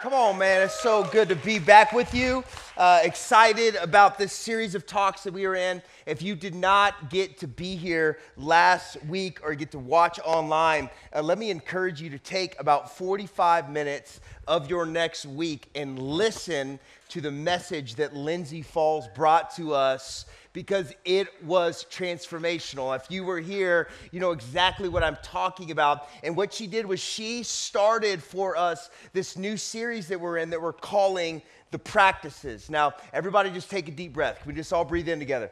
Come on, man. It's so good to be back with you. Uh, excited about this series of talks that we are in. If you did not get to be here last week or get to watch online, uh, let me encourage you to take about 45 minutes of your next week and listen to the message that Lindsay Falls brought to us because it was transformational. If you were here, you know exactly what I'm talking about. And what she did was she started for us this new series that we're in that we're calling The Practices. Now, everybody just take a deep breath. Can we just all breathe in together?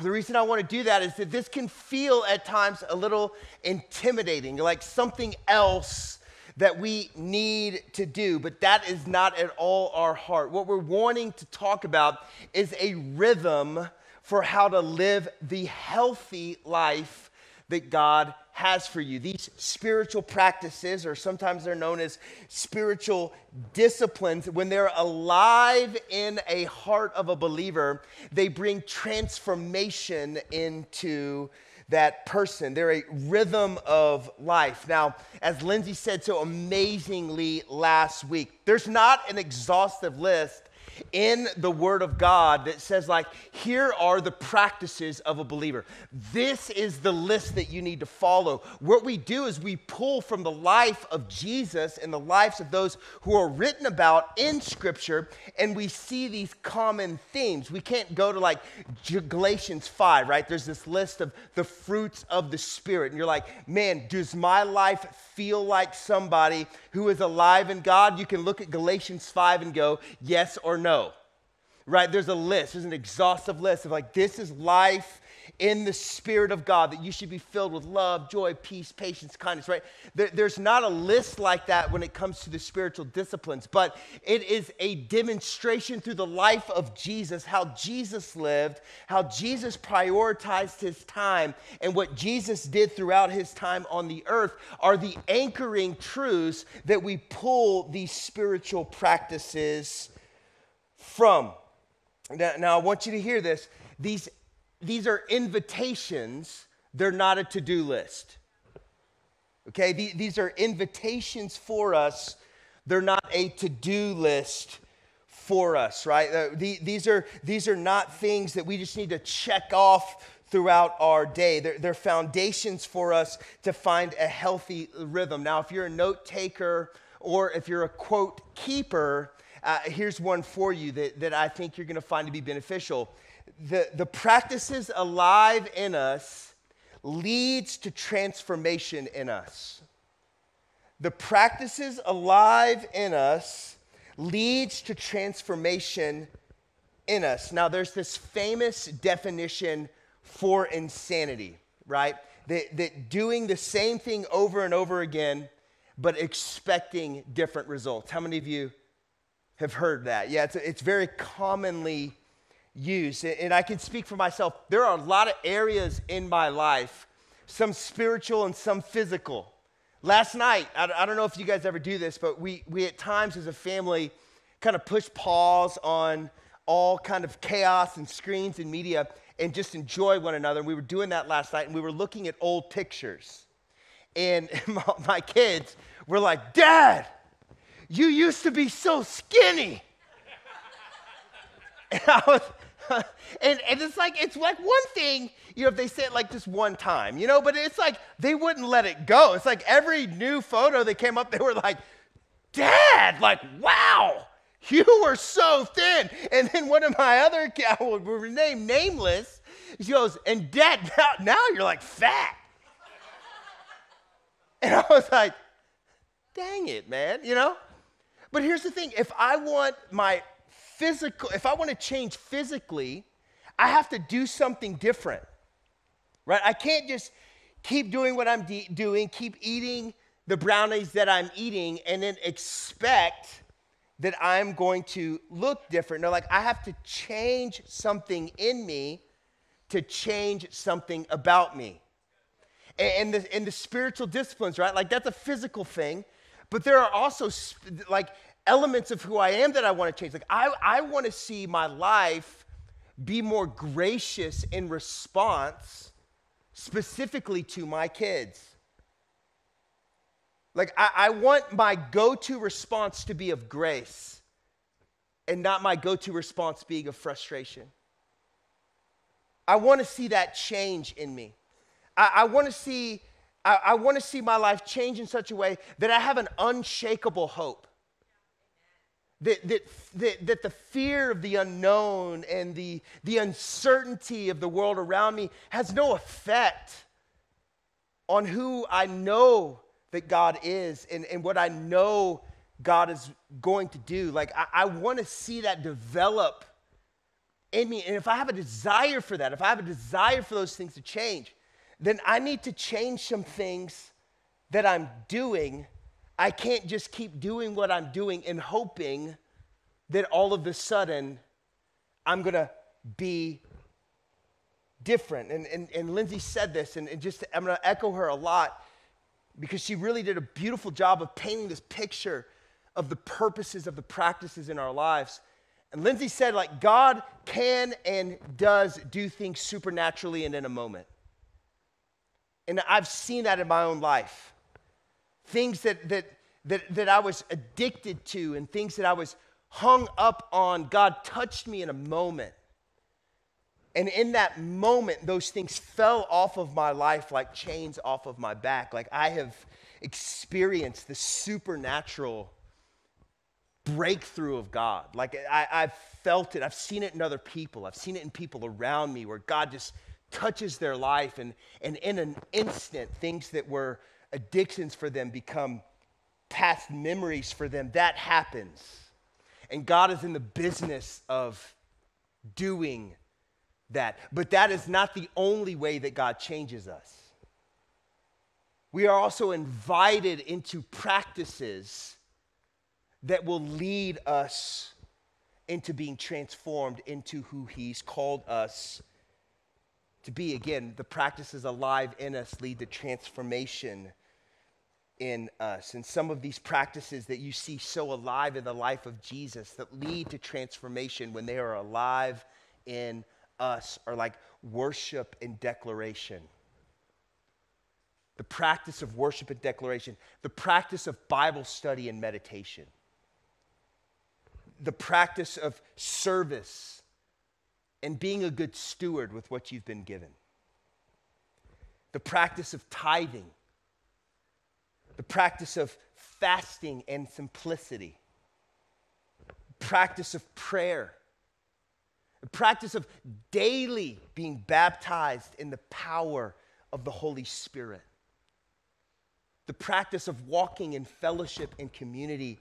The reason I want to do that is that this can feel at times a little intimidating, like something else that we need to do, but that is not at all our heart. What we're wanting to talk about is a rhythm for how to live the healthy life that God has for you. These spiritual practices, or sometimes they're known as spiritual disciplines, when they're alive in a heart of a believer, they bring transformation into that person. They're a rhythm of life. Now, as Lindsay said so amazingly last week, there's not an exhaustive list in the Word of God that says, like, here are the practices of a believer. This is the list that you need to follow. What we do is we pull from the life of Jesus and the lives of those who are written about in Scripture, and we see these common themes. We can't go to like Galatians 5, right? There's this list of the fruits of the Spirit, and you're like, man, does my life feel like somebody who is alive in God? You can look at Galatians 5 and go, yes or no. Right? There's a list, there's an exhaustive list of like, this is life in the Spirit of God, that you should be filled with love, joy, peace, patience, kindness, right? There, there's not a list like that when it comes to the spiritual disciplines, but it is a demonstration through the life of Jesus, how Jesus lived, how Jesus prioritized his time, and what Jesus did throughout his time on the earth are the anchoring truths that we pull these spiritual practices from. Now, now, I want you to hear this. These, these are invitations, they're not a to do list. Okay, these are invitations for us, they're not a to do list for us, right? Uh, these, are, these are not things that we just need to check off throughout our day. They're, they're, foundations for us to find a healthy rhythm. Now, if you're a note taker or if you're a quote keeper, uh, here's one for you that, that I think you're going to find to be beneficial. The, the practices alive in us leads to transformation in us. The practices alive in us leads to transformation in us. Now, there's this famous definition for insanity, right? That, that doing the same thing over and over again, but expecting different results. How many of you have heard that. Yeah, it's, it's very commonly used. And I can speak for myself. There are a lot of areas in my life, some spiritual and some physical. Last night, I, don't know if you guys ever do this, but we, we at times as a family kind of push pause on all kind of chaos and screens and media and just enjoy one another. And we were doing that last night and we were looking at old pictures. And my, my kids were like, Dad, you used to be so skinny. and was, and, and it's like, it's like one thing, you know, if they say it like just one time, you know, but it's like they wouldn't let it go. It's like every new photo that came up, they were like, Dad, like, wow, you were so thin. And then one of my other I will rename nameless, she goes, and Dad, now, now you're like fat. And I was like, dang it, man, you know? But here's the thing if I want my physical, if I want to change physically, I have to do something different, right? I can't just keep doing what I'm de- doing, keep eating the brownies that I'm eating, and then expect that I'm going to look different. No, like I have to change something in me to change something about me. And, the, and the spiritual disciplines, right? Like that's a physical thing. But there are also like elements of who I am that I want to change. Like I, I want to see my life be more gracious in response specifically to my kids. Like, I, I want my go to response to be of grace and not my go to response being of frustration. I want to see that change in me. I, I want to see. I, I want to see my life change in such a way that I have an unshakable hope. That, that, that, that the fear of the unknown and the, the uncertainty of the world around me has no effect on who I know that God is and, and what I know God is going to do. Like, I, I want to see that develop in me. And if I have a desire for that, if I have a desire for those things to change, then I need to change some things that I'm doing. I can't just keep doing what I'm doing and hoping that all of a sudden I'm going to be different. And, and, and Lindsay said this, and, and just I'm going to echo her a lot because she really did a beautiful job of painting this picture of the purposes of the practices in our lives. And Lindsay said, like, God can and does do things supernaturally and in a moment. And I've seen that in my own life. Things that, that, that, that I was addicted to and things that I was hung up on, God touched me in a moment. And in that moment, those things fell off of my life like chains off of my back. Like I have experienced the supernatural breakthrough of God. Like I, have felt it, I've seen it in other people, I've seen it in people around me where God just touches their life, and, and in an instant, things that were addictions for them become past memories for them. That happens. And God is in the business of doing that. But that is not the only way that God changes us. We are also invited into practices that will lead us into being transformed into who He's called us to be. Again, the practices alive in us lead to transformation in us. And some of these practices that you see so alive in the life of Jesus that lead to transformation when they are alive in us are like worship and declaration. The practice of worship and declaration, the practice of Bible study and meditation, the practice of service and being a good steward with what you've been given, the practice of tithing, the practice of fasting and simplicity, practice of prayer. The practice of daily being baptized in the power of the Holy Spirit, the practice of walking in fellowship and community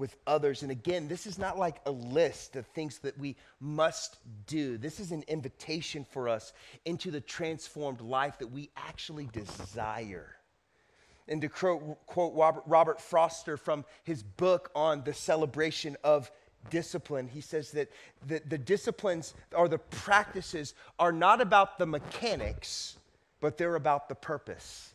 with others. And again, this is not like a list of things that we must do. This is an invitation for us into the transformed life that we actually desire. And to quote Robert Foster from his book on the celebration of discipline, he says that the, the disciplines or the practices are not about the mechanics, but they're about the purpose.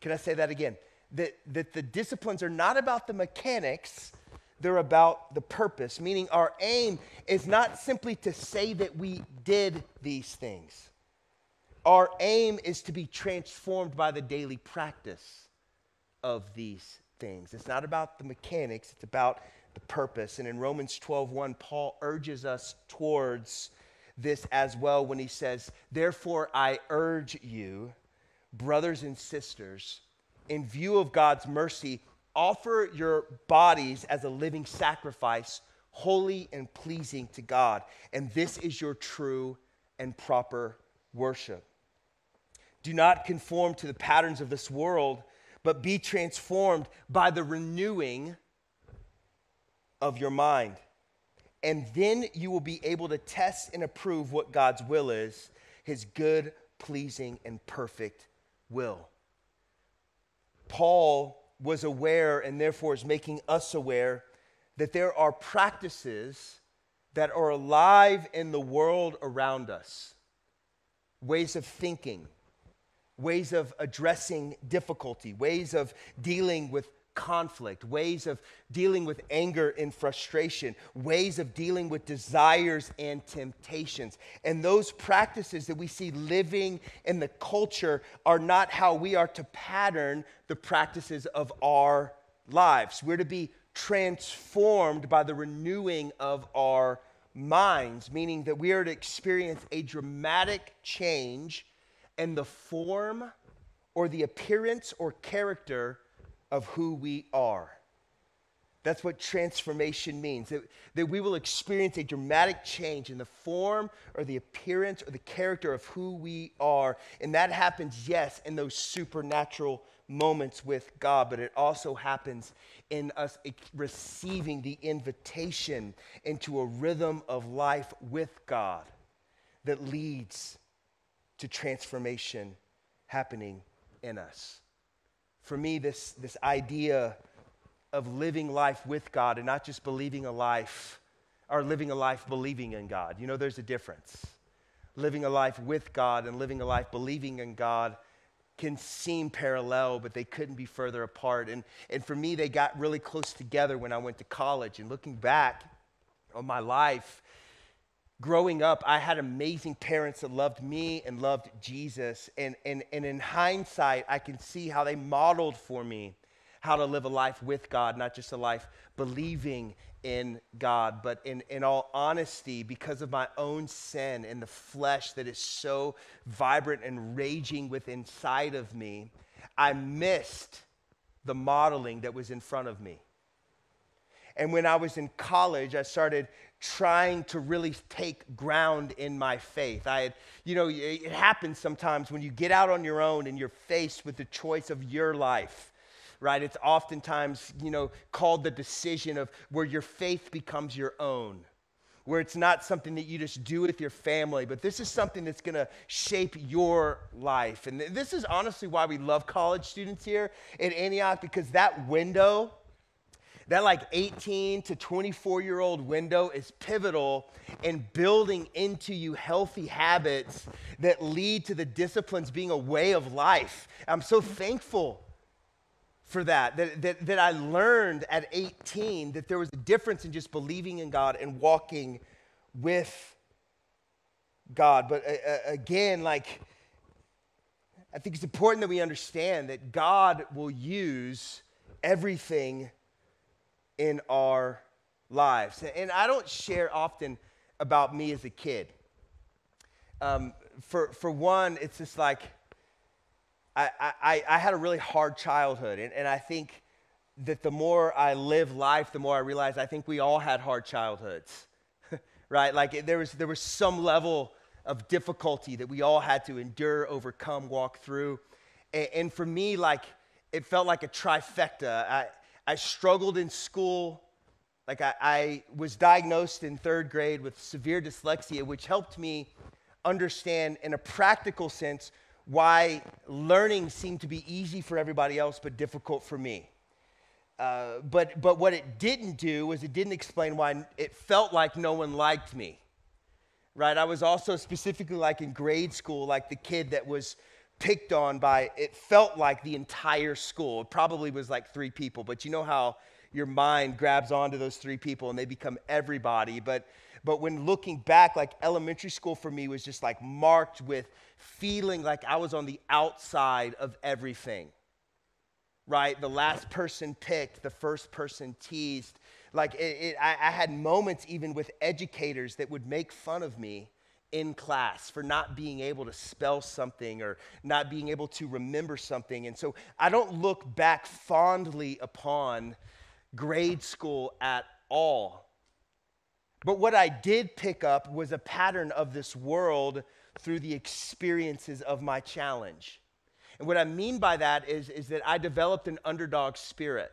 Can I say that again? That, that the disciplines are not about the mechanics, they're about the purpose, meaning our aim is not simply to say that we did these things. Our aim is to be transformed by the daily practice of these things. It's not about the mechanics, it's about the purpose. And in Romans 12:1, Paul urges us towards this as well when he says, Therefore, I urge you, brothers and sisters, in view of God's mercy, offer your bodies as a living sacrifice, holy and pleasing to God. And this is your true and proper worship. Do not conform to the patterns of this world, but be transformed by the renewing of your mind. And then you will be able to test and approve what God's will is his good, pleasing, and perfect will. Paul was aware and therefore is making us aware that there are practices that are alive in the world around us, ways of thinking, ways of addressing difficulty, ways of dealing with conflict, ways of dealing with anger and frustration, ways of dealing with desires and temptations. And those practices that we see living in the culture are not how we are to pattern the practices of our lives. We're to be transformed by the renewing of our minds, meaning that we are to experience a dramatic change in the form or the appearance or character of who we are. That's what transformation means. That, that we will experience a dramatic change in the form or the appearance or the character of who we are. And that happens, yes, in those supernatural moments with God, but it also happens in us receiving the invitation into a rhythm of life with God that leads to transformation happening in us. For me, this, this idea of living life with God and not just believing a life or living a life believing in God. You know, there's a difference. Living a life with God and living a life believing in God can seem parallel, but they couldn't be further apart. And, and for me, they got really close together when I went to college. And looking back on my life, growing up, I had amazing parents that loved me and loved Jesus. And, and, and in hindsight, I can see how they modeled for me how to live a life with God, not just a life believing in God. But in, in all honesty, because of my own sin and the flesh that is so vibrant and raging within inside of me, I missed the modeling that was in front of me. And when I was in college, I started trying to really take ground in my faith. I had, you know, it happens sometimes when you get out on your own and you're faced with the choice of your life, right? It's oftentimes, you know, called the decision of where your faith becomes your own. Where it's not something that you just do with your family, but this is something that's gonna shape your life. And this is honestly why we love college students here at Antioch, because that window that like 18 to 24 year old window is pivotal in building into you healthy habits that lead to the disciplines being a way of life. I'm so thankful for that, that, that, that I learned at 18 that there was a difference in just believing in God and walking with God. But uh, uh again, like, I think it's important that we understand that God will use everything in our lives. And I don't share often about me as a kid. Um, for, for one, it's just like I, I, I had a really hard childhood. And, and I think that the more I live life, the more I realize I think we all had hard childhoods, right? Like there was, there was some level of difficulty that we all had to endure, overcome, walk through. And, and for me, like, it felt like a trifecta. I, I struggled in school. Like, I, I was diagnosed in third grade with severe dyslexia, which helped me understand in a practical sense why learning seemed to be easy for everybody else but difficult for me. Uh, but, but what it didn't do was it didn't explain why it felt like no one liked me. Right? I was also specifically like in grade school, like the kid that was picked on by, it felt like the entire school. It probably was like three people, but you know how your mind grabs onto those three people and they become everybody. But, but when looking back, like elementary school for me was just like marked with feeling like I was on the outside of everything. Right? The last person picked, the first person teased. Like it, it, I, I had moments even with educators that would make fun of me in class for not being able to spell something or not being able to remember something. And so I don't look back fondly upon grade school at all. But what I did pick up was a pattern of this world through the experiences of my challenge. And what I mean by that is, is that I developed an underdog spirit.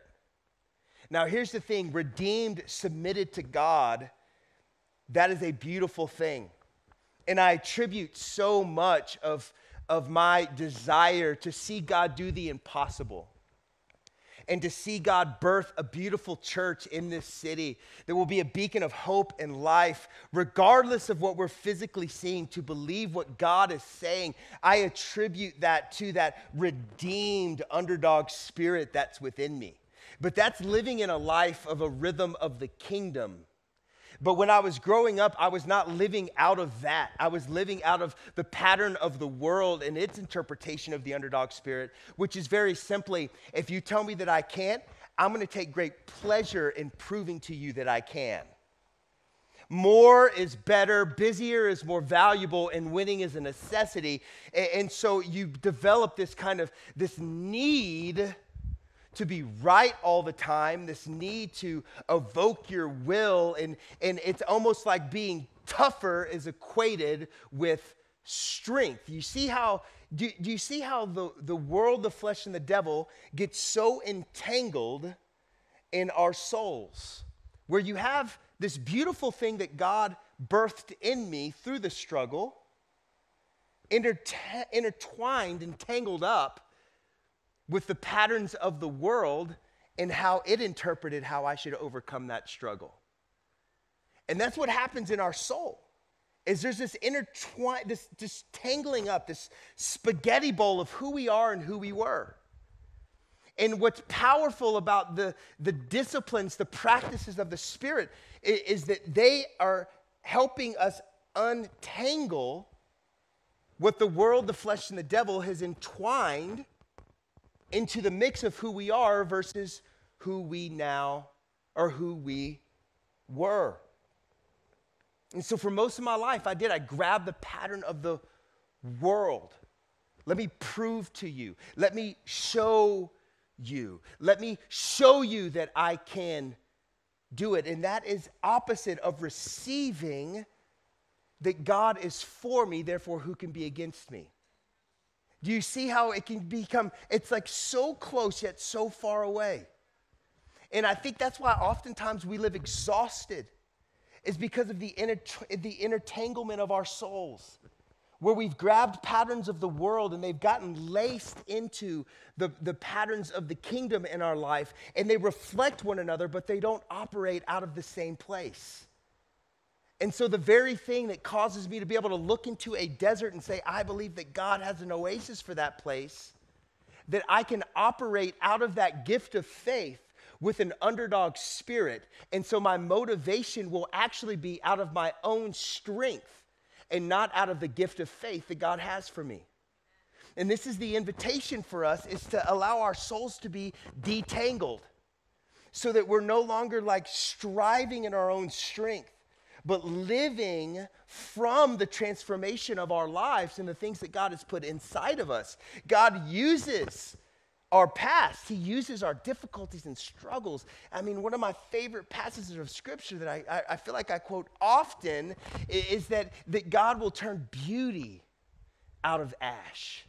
Now, here's the thing redeemed, submitted to God, that is a beautiful thing. And I attribute so much of, of my desire to see God do the impossible and to see God birth a beautiful church in this city that will be a beacon of hope and life, regardless of what we're physically seeing, to believe what God is saying. I attribute that to that redeemed underdog spirit that's within me. But that's living in a life of a rhythm of the kingdom. But when I was growing up, I was not living out of that. I was living out of the pattern of the world and its interpretation of the underdog spirit, which is very simply if you tell me that I can't, I'm going to take great pleasure in proving to you that I can. More is better, busier is more valuable, and winning is a necessity. And so you develop this kind of this need to be right all the time, this need to evoke your will, and, and it's almost like being tougher is equated with strength. You see how do, do you see how the, the world, the flesh, and the devil get so entangled in our souls? Where you have this beautiful thing that God birthed in me through the struggle, intertwined and tangled up with the patterns of the world and how it interpreted how I should overcome that struggle. And that's what happens in our soul. Is there's this intertwine, this, this tangling up, this spaghetti bowl of who we are and who we were. And what's powerful about the, the disciplines, the practices of the Spirit, is, is that they are helping us untangle what the world, the flesh, and the devil has entwined into the mix of who we are versus who we now or who we were. And so for most of my life, I did. I grabbed the pattern of the world. Let me prove to you. Let me show you. Let me show you that I can do it. And that is opposite of receiving that God is for me, therefore, who can be against me? Do you see how it can become, it's like so close yet so far away? And I think that's why oftentimes we live exhausted, is because of the, inter- the intertanglement of our souls, where we've grabbed patterns of the world and they've gotten laced into the, the patterns of the kingdom in our life, and they reflect one another, but they don't operate out of the same place. And so, the very thing that causes me to be able to look into a desert and say, I believe that God has an oasis for that place, that I can operate out of that gift of faith with an underdog spirit. And so, my motivation will actually be out of my own strength and not out of the gift of faith that God has for me. And this is the invitation for us is to allow our souls to be detangled so that we're no longer like striving in our own strength but living from the transformation of our lives and the things that God has put inside of us. God uses our past, He uses our difficulties and struggles. I mean, one of my favorite passages of scripture that I, I, I feel like I quote often is that, that God will turn beauty out of ash.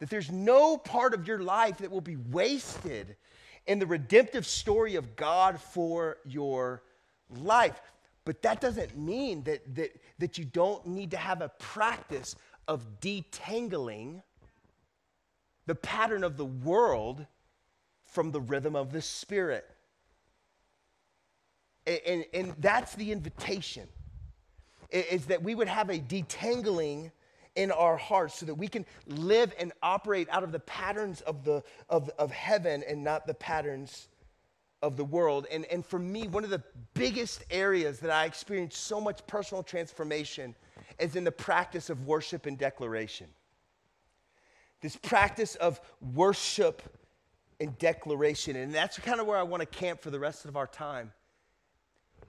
That there's no part of your life that will be wasted in the redemptive story of God for your life. But that doesn't mean that, that, that you don't need to have a practice of detangling the pattern of the world from the rhythm of the Spirit. And, and, and that's the invitation, is that we would have a detangling in our hearts so that we can live and operate out of the patterns of, the, of, of heaven and not the patterns of the world. And, and for me, one of the biggest areas that I experienced so much personal transformation is in the practice of worship and declaration. This practice of worship and declaration. And that's kind of where I want to camp for the rest of our time.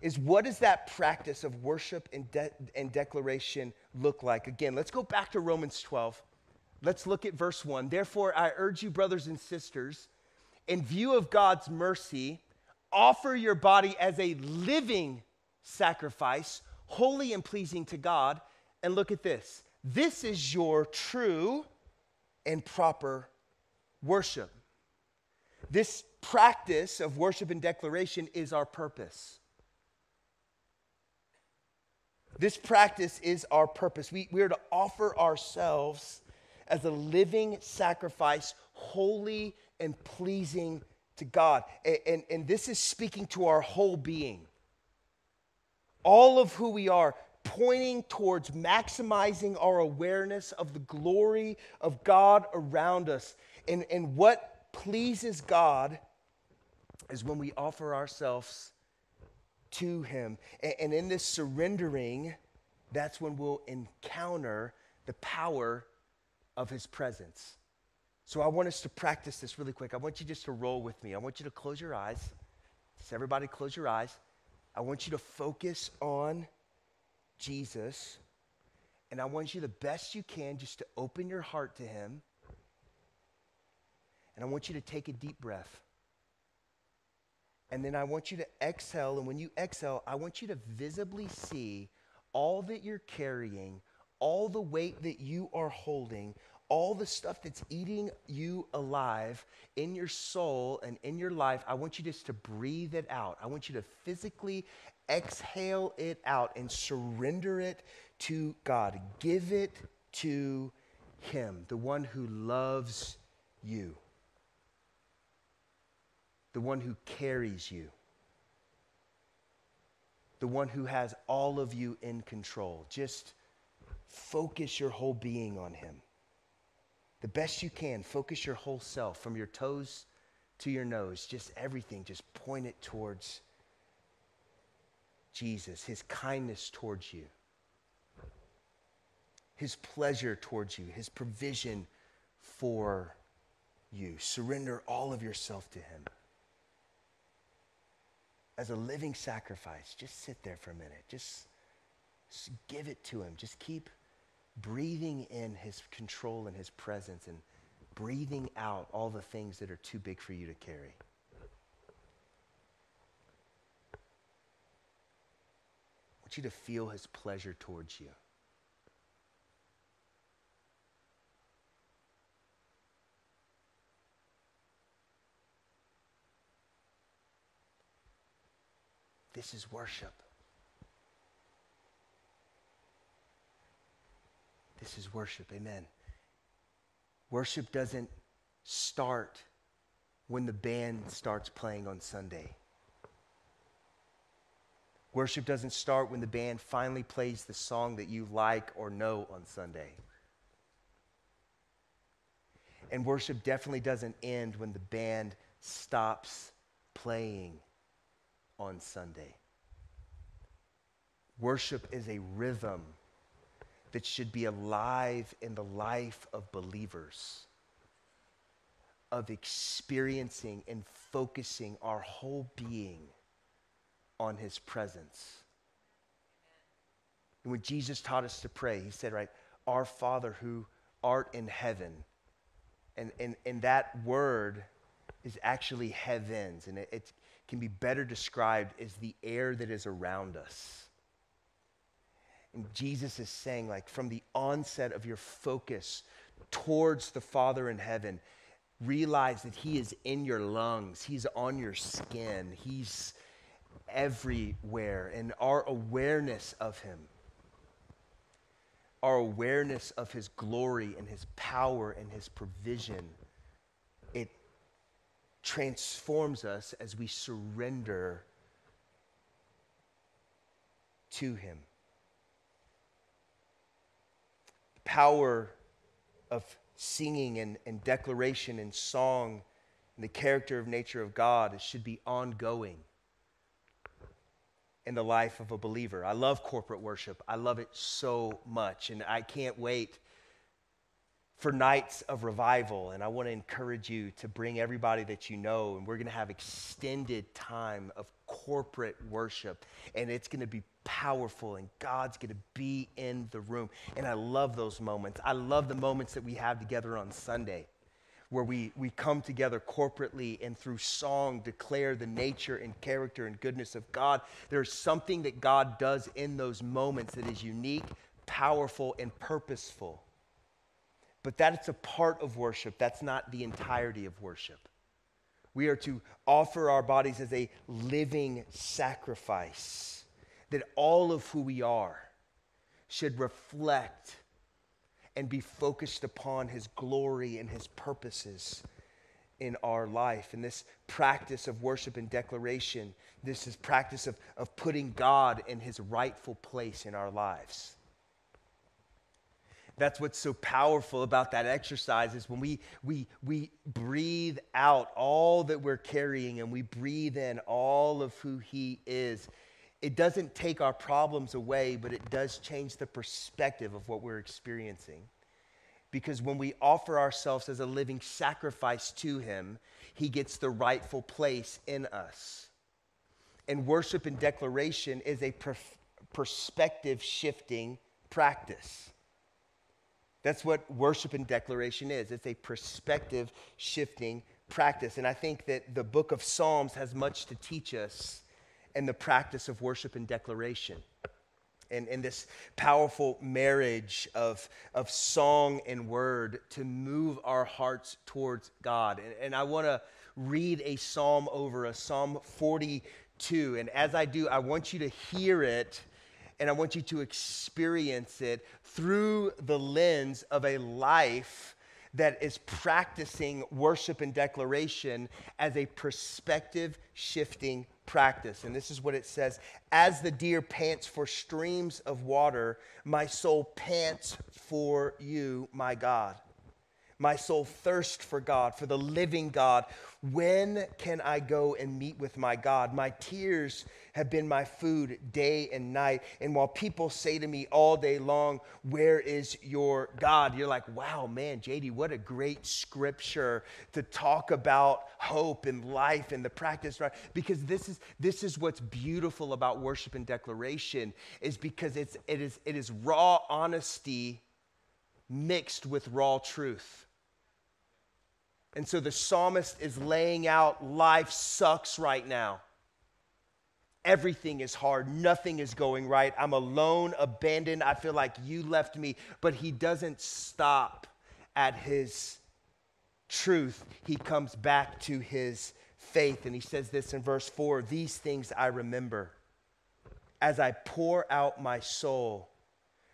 Is what does that practice of worship and, de- and declaration look like? Again, let's go back to Romans 12. Let's look at verse 1. Therefore, I urge you, brothers and sisters, in view of God's mercy, offer your body as a living sacrifice, holy and pleasing to God. And look at this this is your true and proper worship. This practice of worship and declaration is our purpose. This practice is our purpose. We, we are to offer ourselves as a living sacrifice, holy and pleasing to God. And, and, and, this is speaking to our whole being. All of who we are, pointing towards maximizing our awareness of the glory of God around us and, and what pleases God is when we offer ourselves to Him. And, and in this surrendering, that's when we'll encounter the power of His presence. So I want us to practice this really quick. I want you just to roll with me. I want you to close your eyes. Just everybody close your eyes. I want you to focus on Jesus. And I want you the best you can just to open your heart to Him. And I want you to take a deep breath. And then I want you to exhale. And when you exhale, I want you to visibly see all that you're carrying, all the weight that you are holding, all the stuff that's eating you alive in your soul and in your life. I want you just to breathe it out. I want you to physically exhale it out and surrender it to God. Give it to Him, the one who loves you the one who carries you, the one who has all of you in control. Just focus your whole being on him. The best you can, focus your whole self from your toes to your nose, just everything, just point it towards Jesus, his kindness towards you, his pleasure towards you, his provision for you. Surrender all of yourself to him as a living sacrifice. Just sit there for a minute. Just, give it to Him. Just keep breathing in His control and His presence and breathing out all the things that are too big for you to carry. I want you to feel His pleasure towards you. This is worship. This is worship. Amen. Worship doesn't start when the band starts playing on Sunday. Worship doesn't start when the band finally plays the song that you like or know on Sunday. And worship definitely doesn't end when the band stops playing on Sunday. Worship is a rhythm that should be alive in the life of believers, of experiencing and focusing our whole being on his presence. And when Jesus taught us to pray, he said, right, our Father who art in heaven. And, and, and that word is actually heavens. And it, it's, can be better described as the air that is around us. And Jesus is saying, like, from the onset of your focus towards the Father in heaven, realize that He is in your lungs, He's on your skin, He's everywhere. And our awareness of Him, our awareness of His glory and His power and His provision it transforms us as we surrender to Him. The power of singing and, and declaration and song and the character of nature of God should be ongoing in the life of a believer. I love corporate worship. I love it so much. And I can't wait for nights of revival. And I want to encourage you to bring everybody that you know. And we're going to have extended time of corporate worship. And it's going to be powerful. And God's going to be in the room. And I love those moments. I love the moments that we have together on Sunday. Where we, we come together corporately and through song declare the nature and character and goodness of God. There's something that God does in those moments that is unique, powerful, and purposeful. But that's a part of worship. That's not the entirety of worship. We are to offer our bodies as a living sacrifice, that all of who we are should reflect and be focused upon His glory and His purposes in our life. And this practice of worship and declaration, this is practice of, of putting God in His rightful place in our lives. That's what's so powerful about that exercise is when we, we, we breathe out all that we're carrying and we breathe in all of who He is. It doesn't take our problems away, but it does change the perspective of what we're experiencing. Because when we offer ourselves as a living sacrifice to Him, He gets the rightful place in us. And worship and declaration is a per- perspective shifting practice. That's what worship and declaration is it's a perspective shifting practice. And I think that the book of Psalms has much to teach us in the practice of worship and declaration. And, in this powerful marriage of, of song and word to move our hearts towards God. And, and I want to read a psalm over us, Psalm 42. And as I do, I want you to hear it and I want you to experience it through the lens of a life that is practicing worship and declaration as a perspective shifting practice. And this is what it says As the deer pants for streams of water, my soul pants for you, my God. My soul thirsts for God, for the living God. When can I go and meet with my God? My tears have been my food day and night. And while people say to me all day long, Where is your God? You're like, Wow, man, JD, what a great scripture to talk about hope and life and the practice, right? Because this is, this is what's beautiful about worship and declaration, is because it's, it, is, it is raw honesty mixed with raw truth. And so the psalmist is laying out life sucks right now. Everything is hard. Nothing is going right. I'm alone, abandoned. I feel like you left me. But he doesn't stop at his truth. He comes back to his faith. And he says this in verse 4 These things I remember as I pour out my soul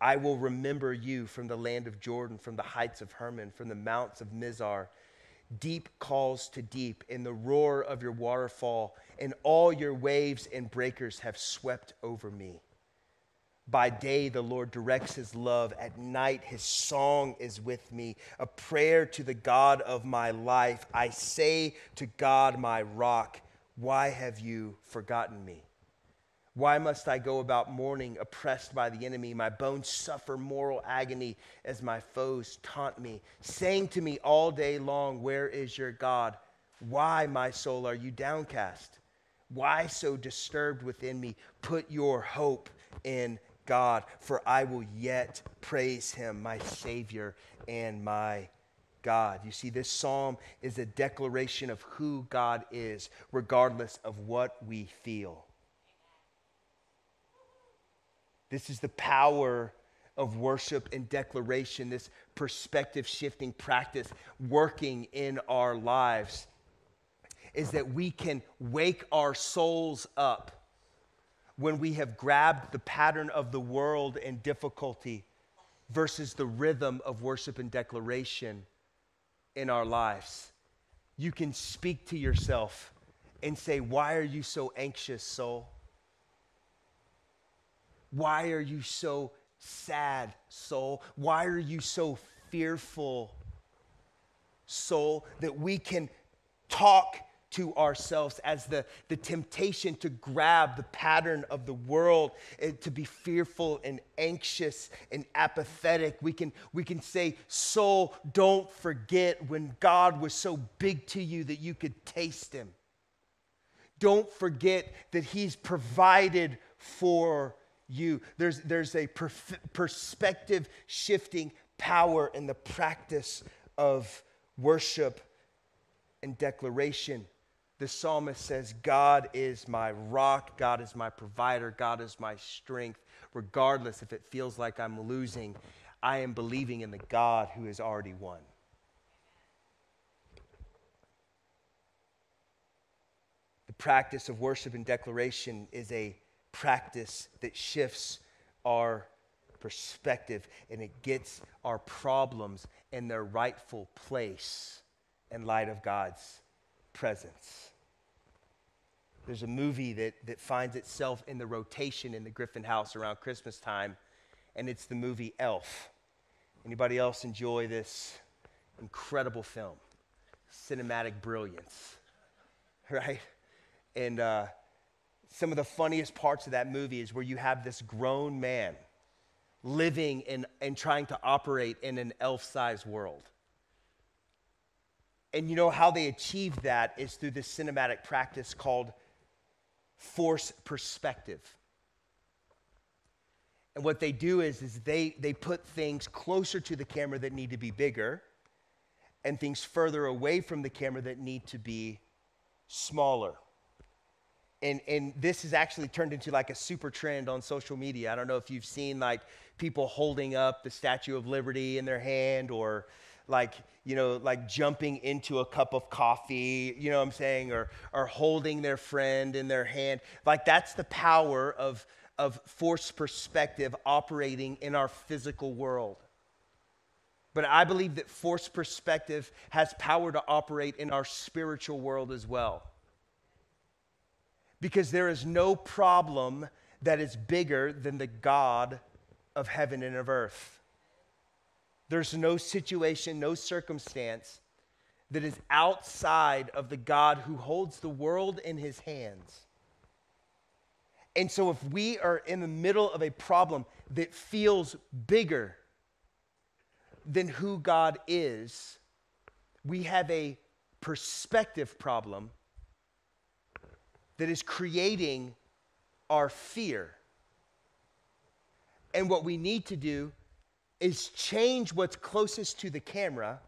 I will remember you from the land of Jordan, from the heights of Hermon, from the mounts of Mizar. Deep calls to deep in the roar of your waterfall, and all your waves and breakers have swept over me. By day, the Lord directs his love. At night, his song is with me, a prayer to the God of my life. I say to God, my rock, why have you forgotten me? Why must I go about mourning, oppressed by the enemy? My bones suffer moral agony as my foes taunt me, saying to me all day long, Where is your God? Why, my soul, are you downcast? Why so disturbed within me? Put your hope in God, for I will yet praise him, my Savior and my God. You see, this psalm is a declaration of who God is, regardless of what we feel. This is the power of worship and declaration, this perspective shifting practice working in our lives, is that we can wake our souls up when we have grabbed the pattern of the world and difficulty versus the rhythm of worship and declaration in our lives. You can speak to yourself and say, Why are you so anxious, soul? Why are you so sad, soul? Why are you so fearful, soul? That we can talk to ourselves as the, the temptation to grab the pattern of the world to be fearful and anxious and apathetic. We can, we can say, Soul, don't forget when God was so big to you that you could taste him. Don't forget that he's provided for you. There's, there's a perf- perspective shifting power in the practice of worship and declaration. The psalmist says, God is my rock, God is my provider, God is my strength. Regardless if it feels like I'm losing, I am believing in the God who has already won. The practice of worship and declaration is a practice that shifts our perspective and it gets our problems in their rightful place in light of God's presence. There's a movie that, that finds itself in the rotation in the Griffin house around Christmas time, and it's the movie Elf. Anybody else enjoy this incredible film? Cinematic brilliance, right? And uh, some of the funniest parts of that movie is where you have this grown man living in, and trying to operate in an elf sized world. And you know how they achieve that is through this cinematic practice called force perspective. And what they do is, is they, they put things closer to the camera that need to be bigger and things further away from the camera that need to be smaller and and this has actually turned into like a super trend on social media. I don't know if you've seen like people holding up the Statue of Liberty in their hand or like you know like jumping into a cup of coffee you know what i'm saying or or holding their friend in their hand. Like that's the power of of force perspective operating in our physical world. But i believe that force perspective has power to operate in our spiritual world as well because there is no problem that is bigger than the God of heaven and of earth. There's no situation, no circumstance that is outside of the God who holds the world in his hands. And so, if we are in the middle of a problem that feels bigger than who God is, we have a perspective problem that is creating our fear. And what we need to do is change what's closest to the camera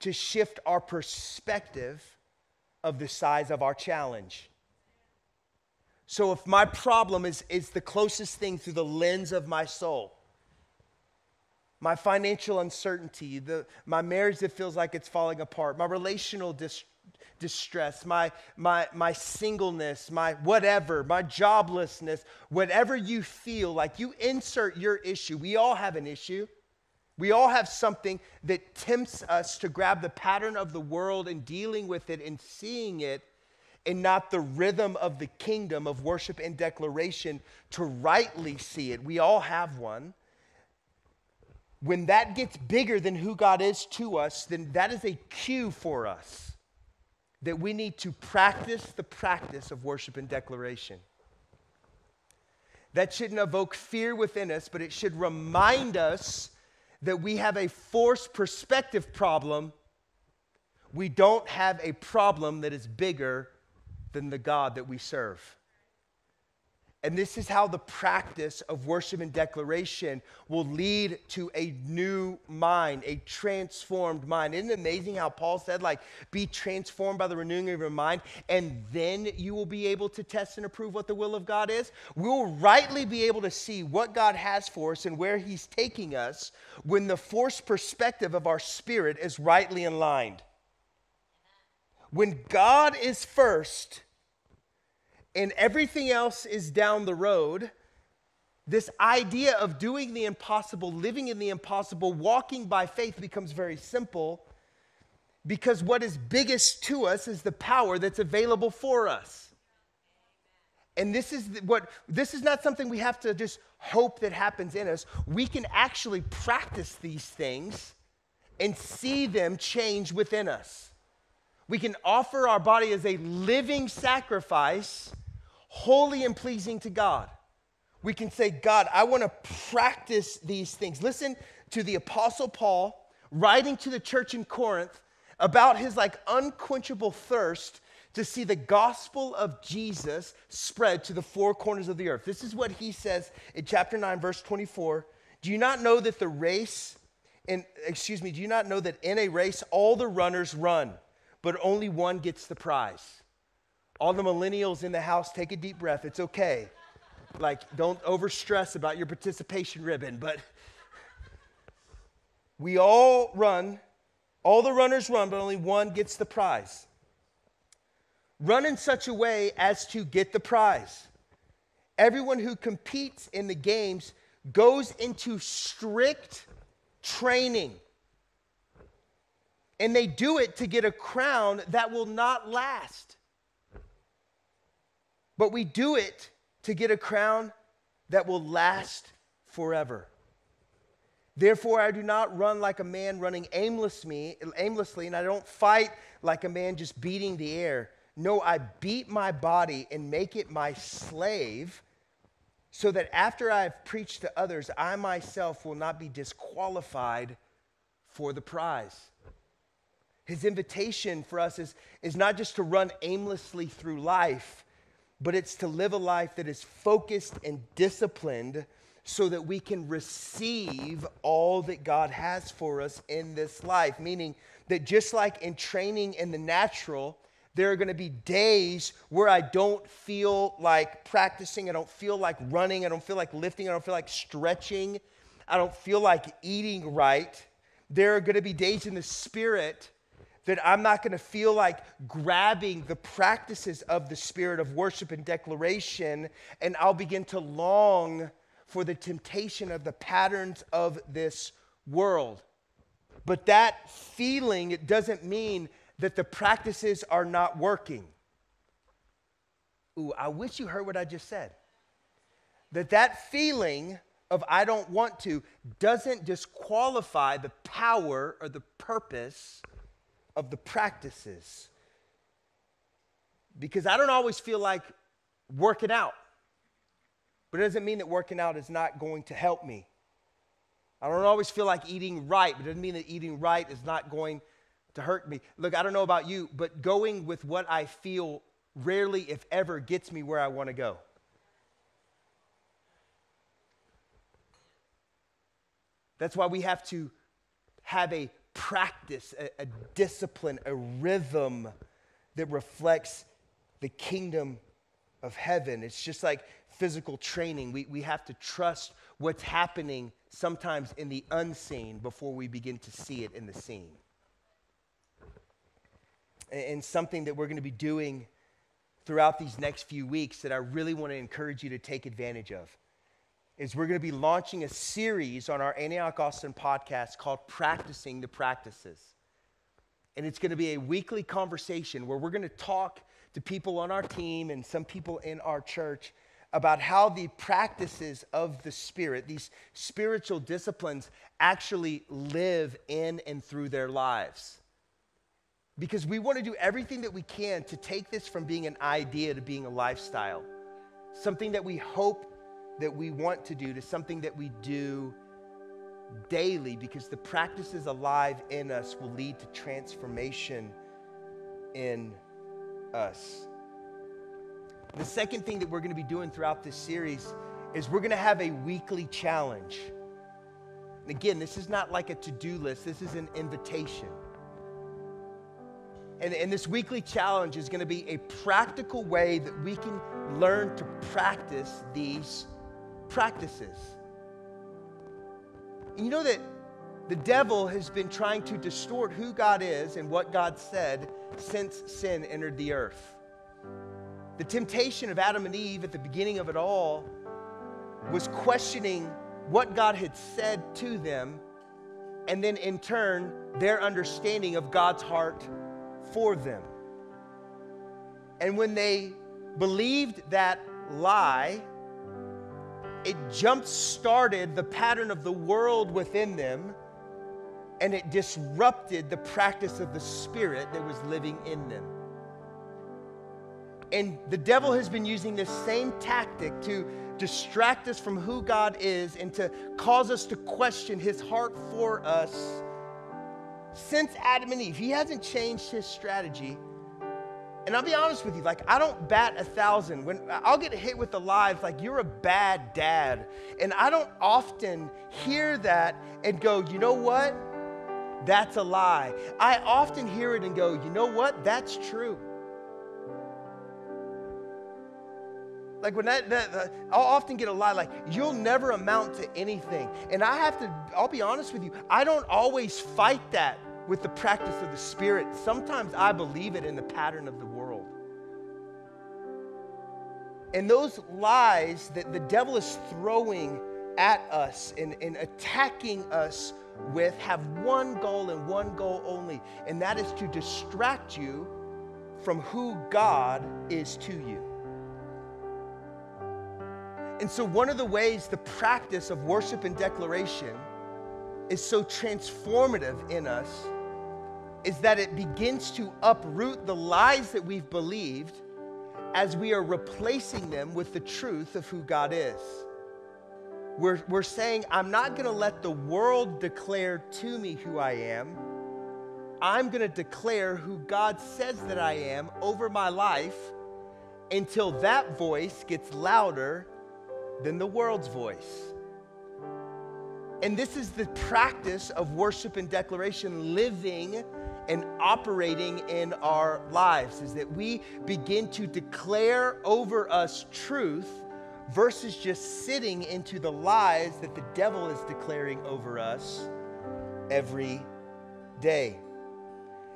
to shift our perspective of the size of our challenge. So if my problem is, is the closest thing through the lens of my soul, my financial uncertainty, the, my marriage that feels like it's falling apart, my relational dis- distress, my, my, my singleness, my whatever, my joblessness, whatever you feel like, you insert your issue. We all have an issue. We all have something that tempts us to grab the pattern of the world and dealing with it and seeing it and not the rhythm of the kingdom of worship and declaration to rightly see it. We all have one. When that gets bigger than who God is to us, then that is a cue for us that we need to practice the practice of worship and declaration. That shouldn't evoke fear within us, but it should remind us that we have a force perspective problem. We don't have a problem that is bigger than the God that we serve. And this is how the practice of worship and declaration will lead to a new mind, a transformed mind. Isn't it amazing how Paul said, like, be transformed by the renewing of your mind, and then you will be able to test and approve what the will of God is? We will rightly be able to see what God has for us and where He's taking us when the forced perspective of our spirit is rightly aligned. When God is first, and everything else is down the road, this idea of doing the impossible, living in the impossible, walking by faith becomes very simple because what is biggest to us is the power that's available for us. And this is what this is not something we have to just hope that happens in us. We can actually practice these things and see them change within us. We can offer our body as a living sacrifice holy and pleasing to God. We can say, God, I want to practice these things. Listen to the Apostle Paul writing to the church in Corinth about his like unquenchable thirst to see the gospel of Jesus spread to the four corners of the earth. This is what he says in chapter 9, verse 24. Do you not know that the race, in, excuse me, do you not know that in a race all the runners run, but only one gets the prize? All the millennials in the house, take a deep breath. It's okay. Like, don't overstress about your participation ribbon, but we all run, all the runners run, but only one gets the prize. Run in such a way as to get the prize. Everyone who competes in the games goes into strict training. And they do it to get a crown that will not last. But we do it to get a crown that will last forever. Therefore, I do not run like a man running aimlessly, and I don't fight like a man just beating the air. No, I beat my body and make it my slave, so that after I have preached to others, I myself will not be disqualified for the prize. His invitation for us is, is not just to run aimlessly through life, but it's to live a life that is focused and disciplined so that we can receive all that God has for us in this life. Meaning that just like in training in the natural, there are going to be days where I don't feel like practicing, I don't feel like running, I don't feel like lifting, I don't feel like stretching, I don't feel like eating right. There are going to be days in the spirit that I'm not going to feel like grabbing the practices of the spirit of worship and declaration, and I'll begin to long for the temptation of the patterns of this world. But that feeling it doesn't mean that the practices are not working. Ooh, I wish you heard what I just said. That that feeling of I don't want to doesn't disqualify the power or the purpose of the practices. Because I don't always feel like working out. But it doesn't mean that working out is not going to help me. I don't always feel like eating right, but it doesn't mean that eating right is not going to hurt me. Look, I don't know about you, but going with what I feel rarely, if ever, gets me where I want to go. That's why we have to have a practice, a, a discipline, a rhythm that reflects the kingdom of heaven. It's just like physical training. We, we have to trust what's happening sometimes in the unseen before we begin to see it in the seen. And, and something that we're going to be doing throughout these next few weeks that I really want to encourage you to take advantage of is we're going to be launching a series on our Antioch Austin podcast called Practicing the Practices. And it's going to be a weekly conversation where we're going to talk to people on our team and some people in our church about how the practices of the Spirit, these spiritual disciplines, actually live in and through their lives. Because we want to do everything that we can to take this from being an idea to being a lifestyle, something that we hope that we want to do to something that we do daily, because the practices alive in us will lead to transformation in us. The second thing that we're going to be doing throughout this series is we're going to have a weekly challenge. And again, this is not like a to do list, this is an invitation. And, and this weekly challenge is going to be a practical way that we can learn to practice these practices. And you know that the devil has been trying to distort who God is and what God said since sin entered the earth. The temptation of Adam and Eve at the beginning of it all was questioning what God had said to them, and then in turn, their understanding of God's heart for them. And when they believed that lie, it jump started the pattern of the world within them and it disrupted the practice of the spirit that was living in them. And the devil has been using this same tactic to distract us from who God is and to cause us to question his heart for us since Adam and Eve. He hasn't changed his strategy. And I'll be honest with you, like I don't bat a thousand. When I'll get hit with the lies, like you're a bad dad. And I don't often hear that and go, you know what? That's a lie. I often hear it and go, you know what? That's true. Like when that, that, that, I'll often get a lie like, you'll never amount to anything. And I have to, I'll be honest with you, I don't always fight that with the practice of the Spirit. Sometimes I believe it in the pattern of the And those lies that the devil is throwing at us and, and attacking us with have one goal and one goal only, and that is to distract you from who God is to you. And so, one of the ways the practice of worship and declaration is so transformative in us is that it begins to uproot the lies that we've believed as we are replacing them with the truth of who God is. We're, we're saying, I'm not going to let the world declare to me who I am. I'm going to declare who God says that I am over my life until that voice gets louder than the world's voice. And this is the practice of worship and declaration living and operating in our lives is that we begin to declare over us truth versus just sitting into the lies that the devil is declaring over us every day.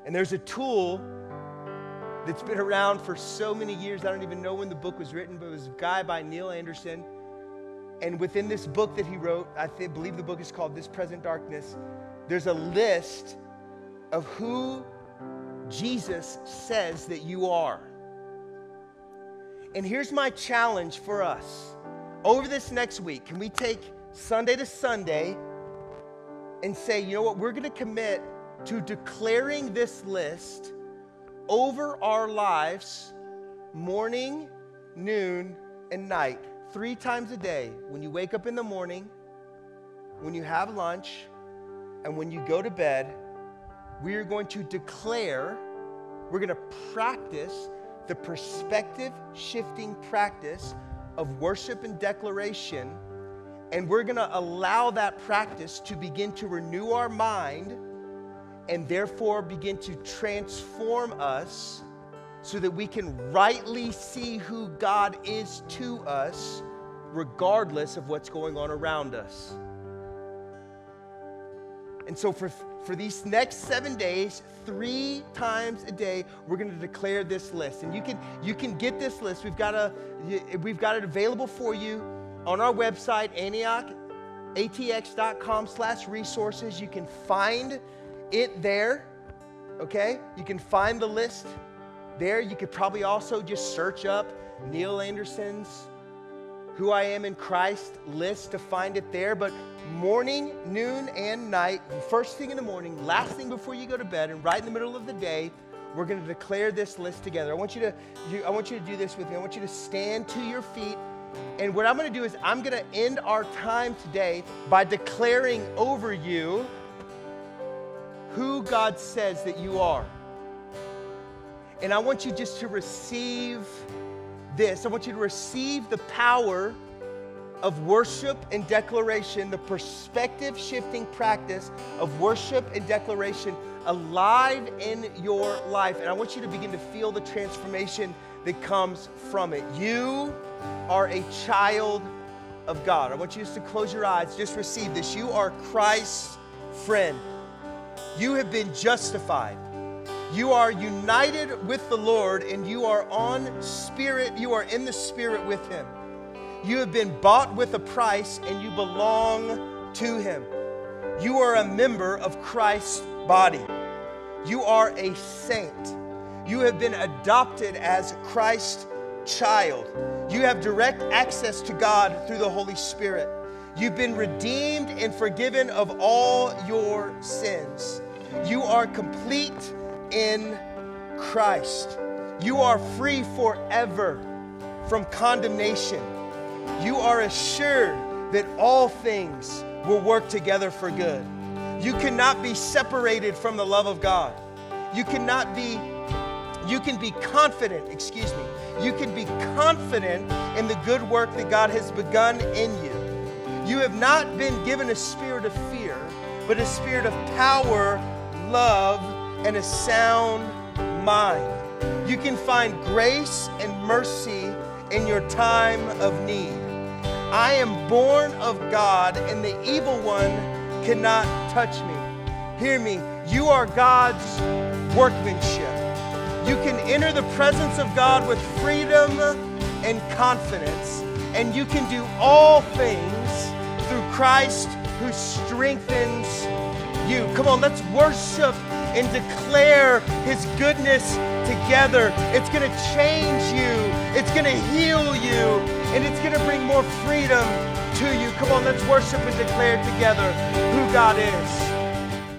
And there's a tool that's been around for so many years. I don't even know when the book was written, but it was a guy by Neil Anderson. And within this book that he wrote, I th- believe the book is called This Present Darkness, there's a list of who Jesus says that you are. And here's my challenge for us. Over this next week, can we take Sunday to Sunday and say, you know what, we're going to commit to declaring this list over our lives morning, noon, and night, three times a day. When you wake up in the morning, when you have lunch, and when you go to bed we are going to declare, we're going to practice the perspective shifting practice of worship and declaration. And we're going to allow that practice to begin to renew our mind and therefore begin to transform us so that we can rightly see who God is to us, regardless of what's going on around us. And so, for for these next seven days, three times a day, we're going to declare this list. And you can, you can get this list. We've got, a, we've got it available for you on our website, antioch.atx.com slash resources. You can find it there, okay? You can find the list there. You could probably also just search up Neil Anderson's Who I Am in Christ list to find it there. But morning, noon, and night, first thing in the morning, last thing before you go to bed, and right in the middle of the day, we're going to declare this list together. I want you to, you, I want you to do this with me. I want you to stand to your feet. And what I'm going to do is I'm going to end our time today by declaring over you who God says that you are. And I want you just to receive this. I want you to receive the power of worship and declaration, the perspective shifting practice of worship and declaration alive in your life. And I want you to begin to feel the transformation that comes from it. You are a child of God. I want you just to close your eyes, just receive this. You are Christ's friend. You have been justified. You are united with the Lord and you are on spirit, you are in the spirit with Him. You have been bought with a price and you belong to Him. You are a member of Christ's body. You are a saint. You have been adopted as Christ's child. You have direct access to God through the Holy Spirit. You've been redeemed and forgiven of all your sins. You are complete in Christ. You are free forever from condemnation you are assured that all things will work together for good. You cannot be separated from the love of God. You cannot be, you can be confident, excuse me, you can be confident in the good work that God has begun in you. You have not been given a spirit of fear, but a spirit of power, love, and a sound mind. You can find grace and mercy in your time of need. I am born of God, and the evil one cannot touch me. Hear me, you are God's workmanship. You can enter the presence of God with freedom and confidence, and you can do all things through Christ who strengthens you. Come on, let's worship and declare his goodness together. It's going to change you, it's going to heal you, and it's going to bring more freedom to you. Come on, let's worship and declare together who God is.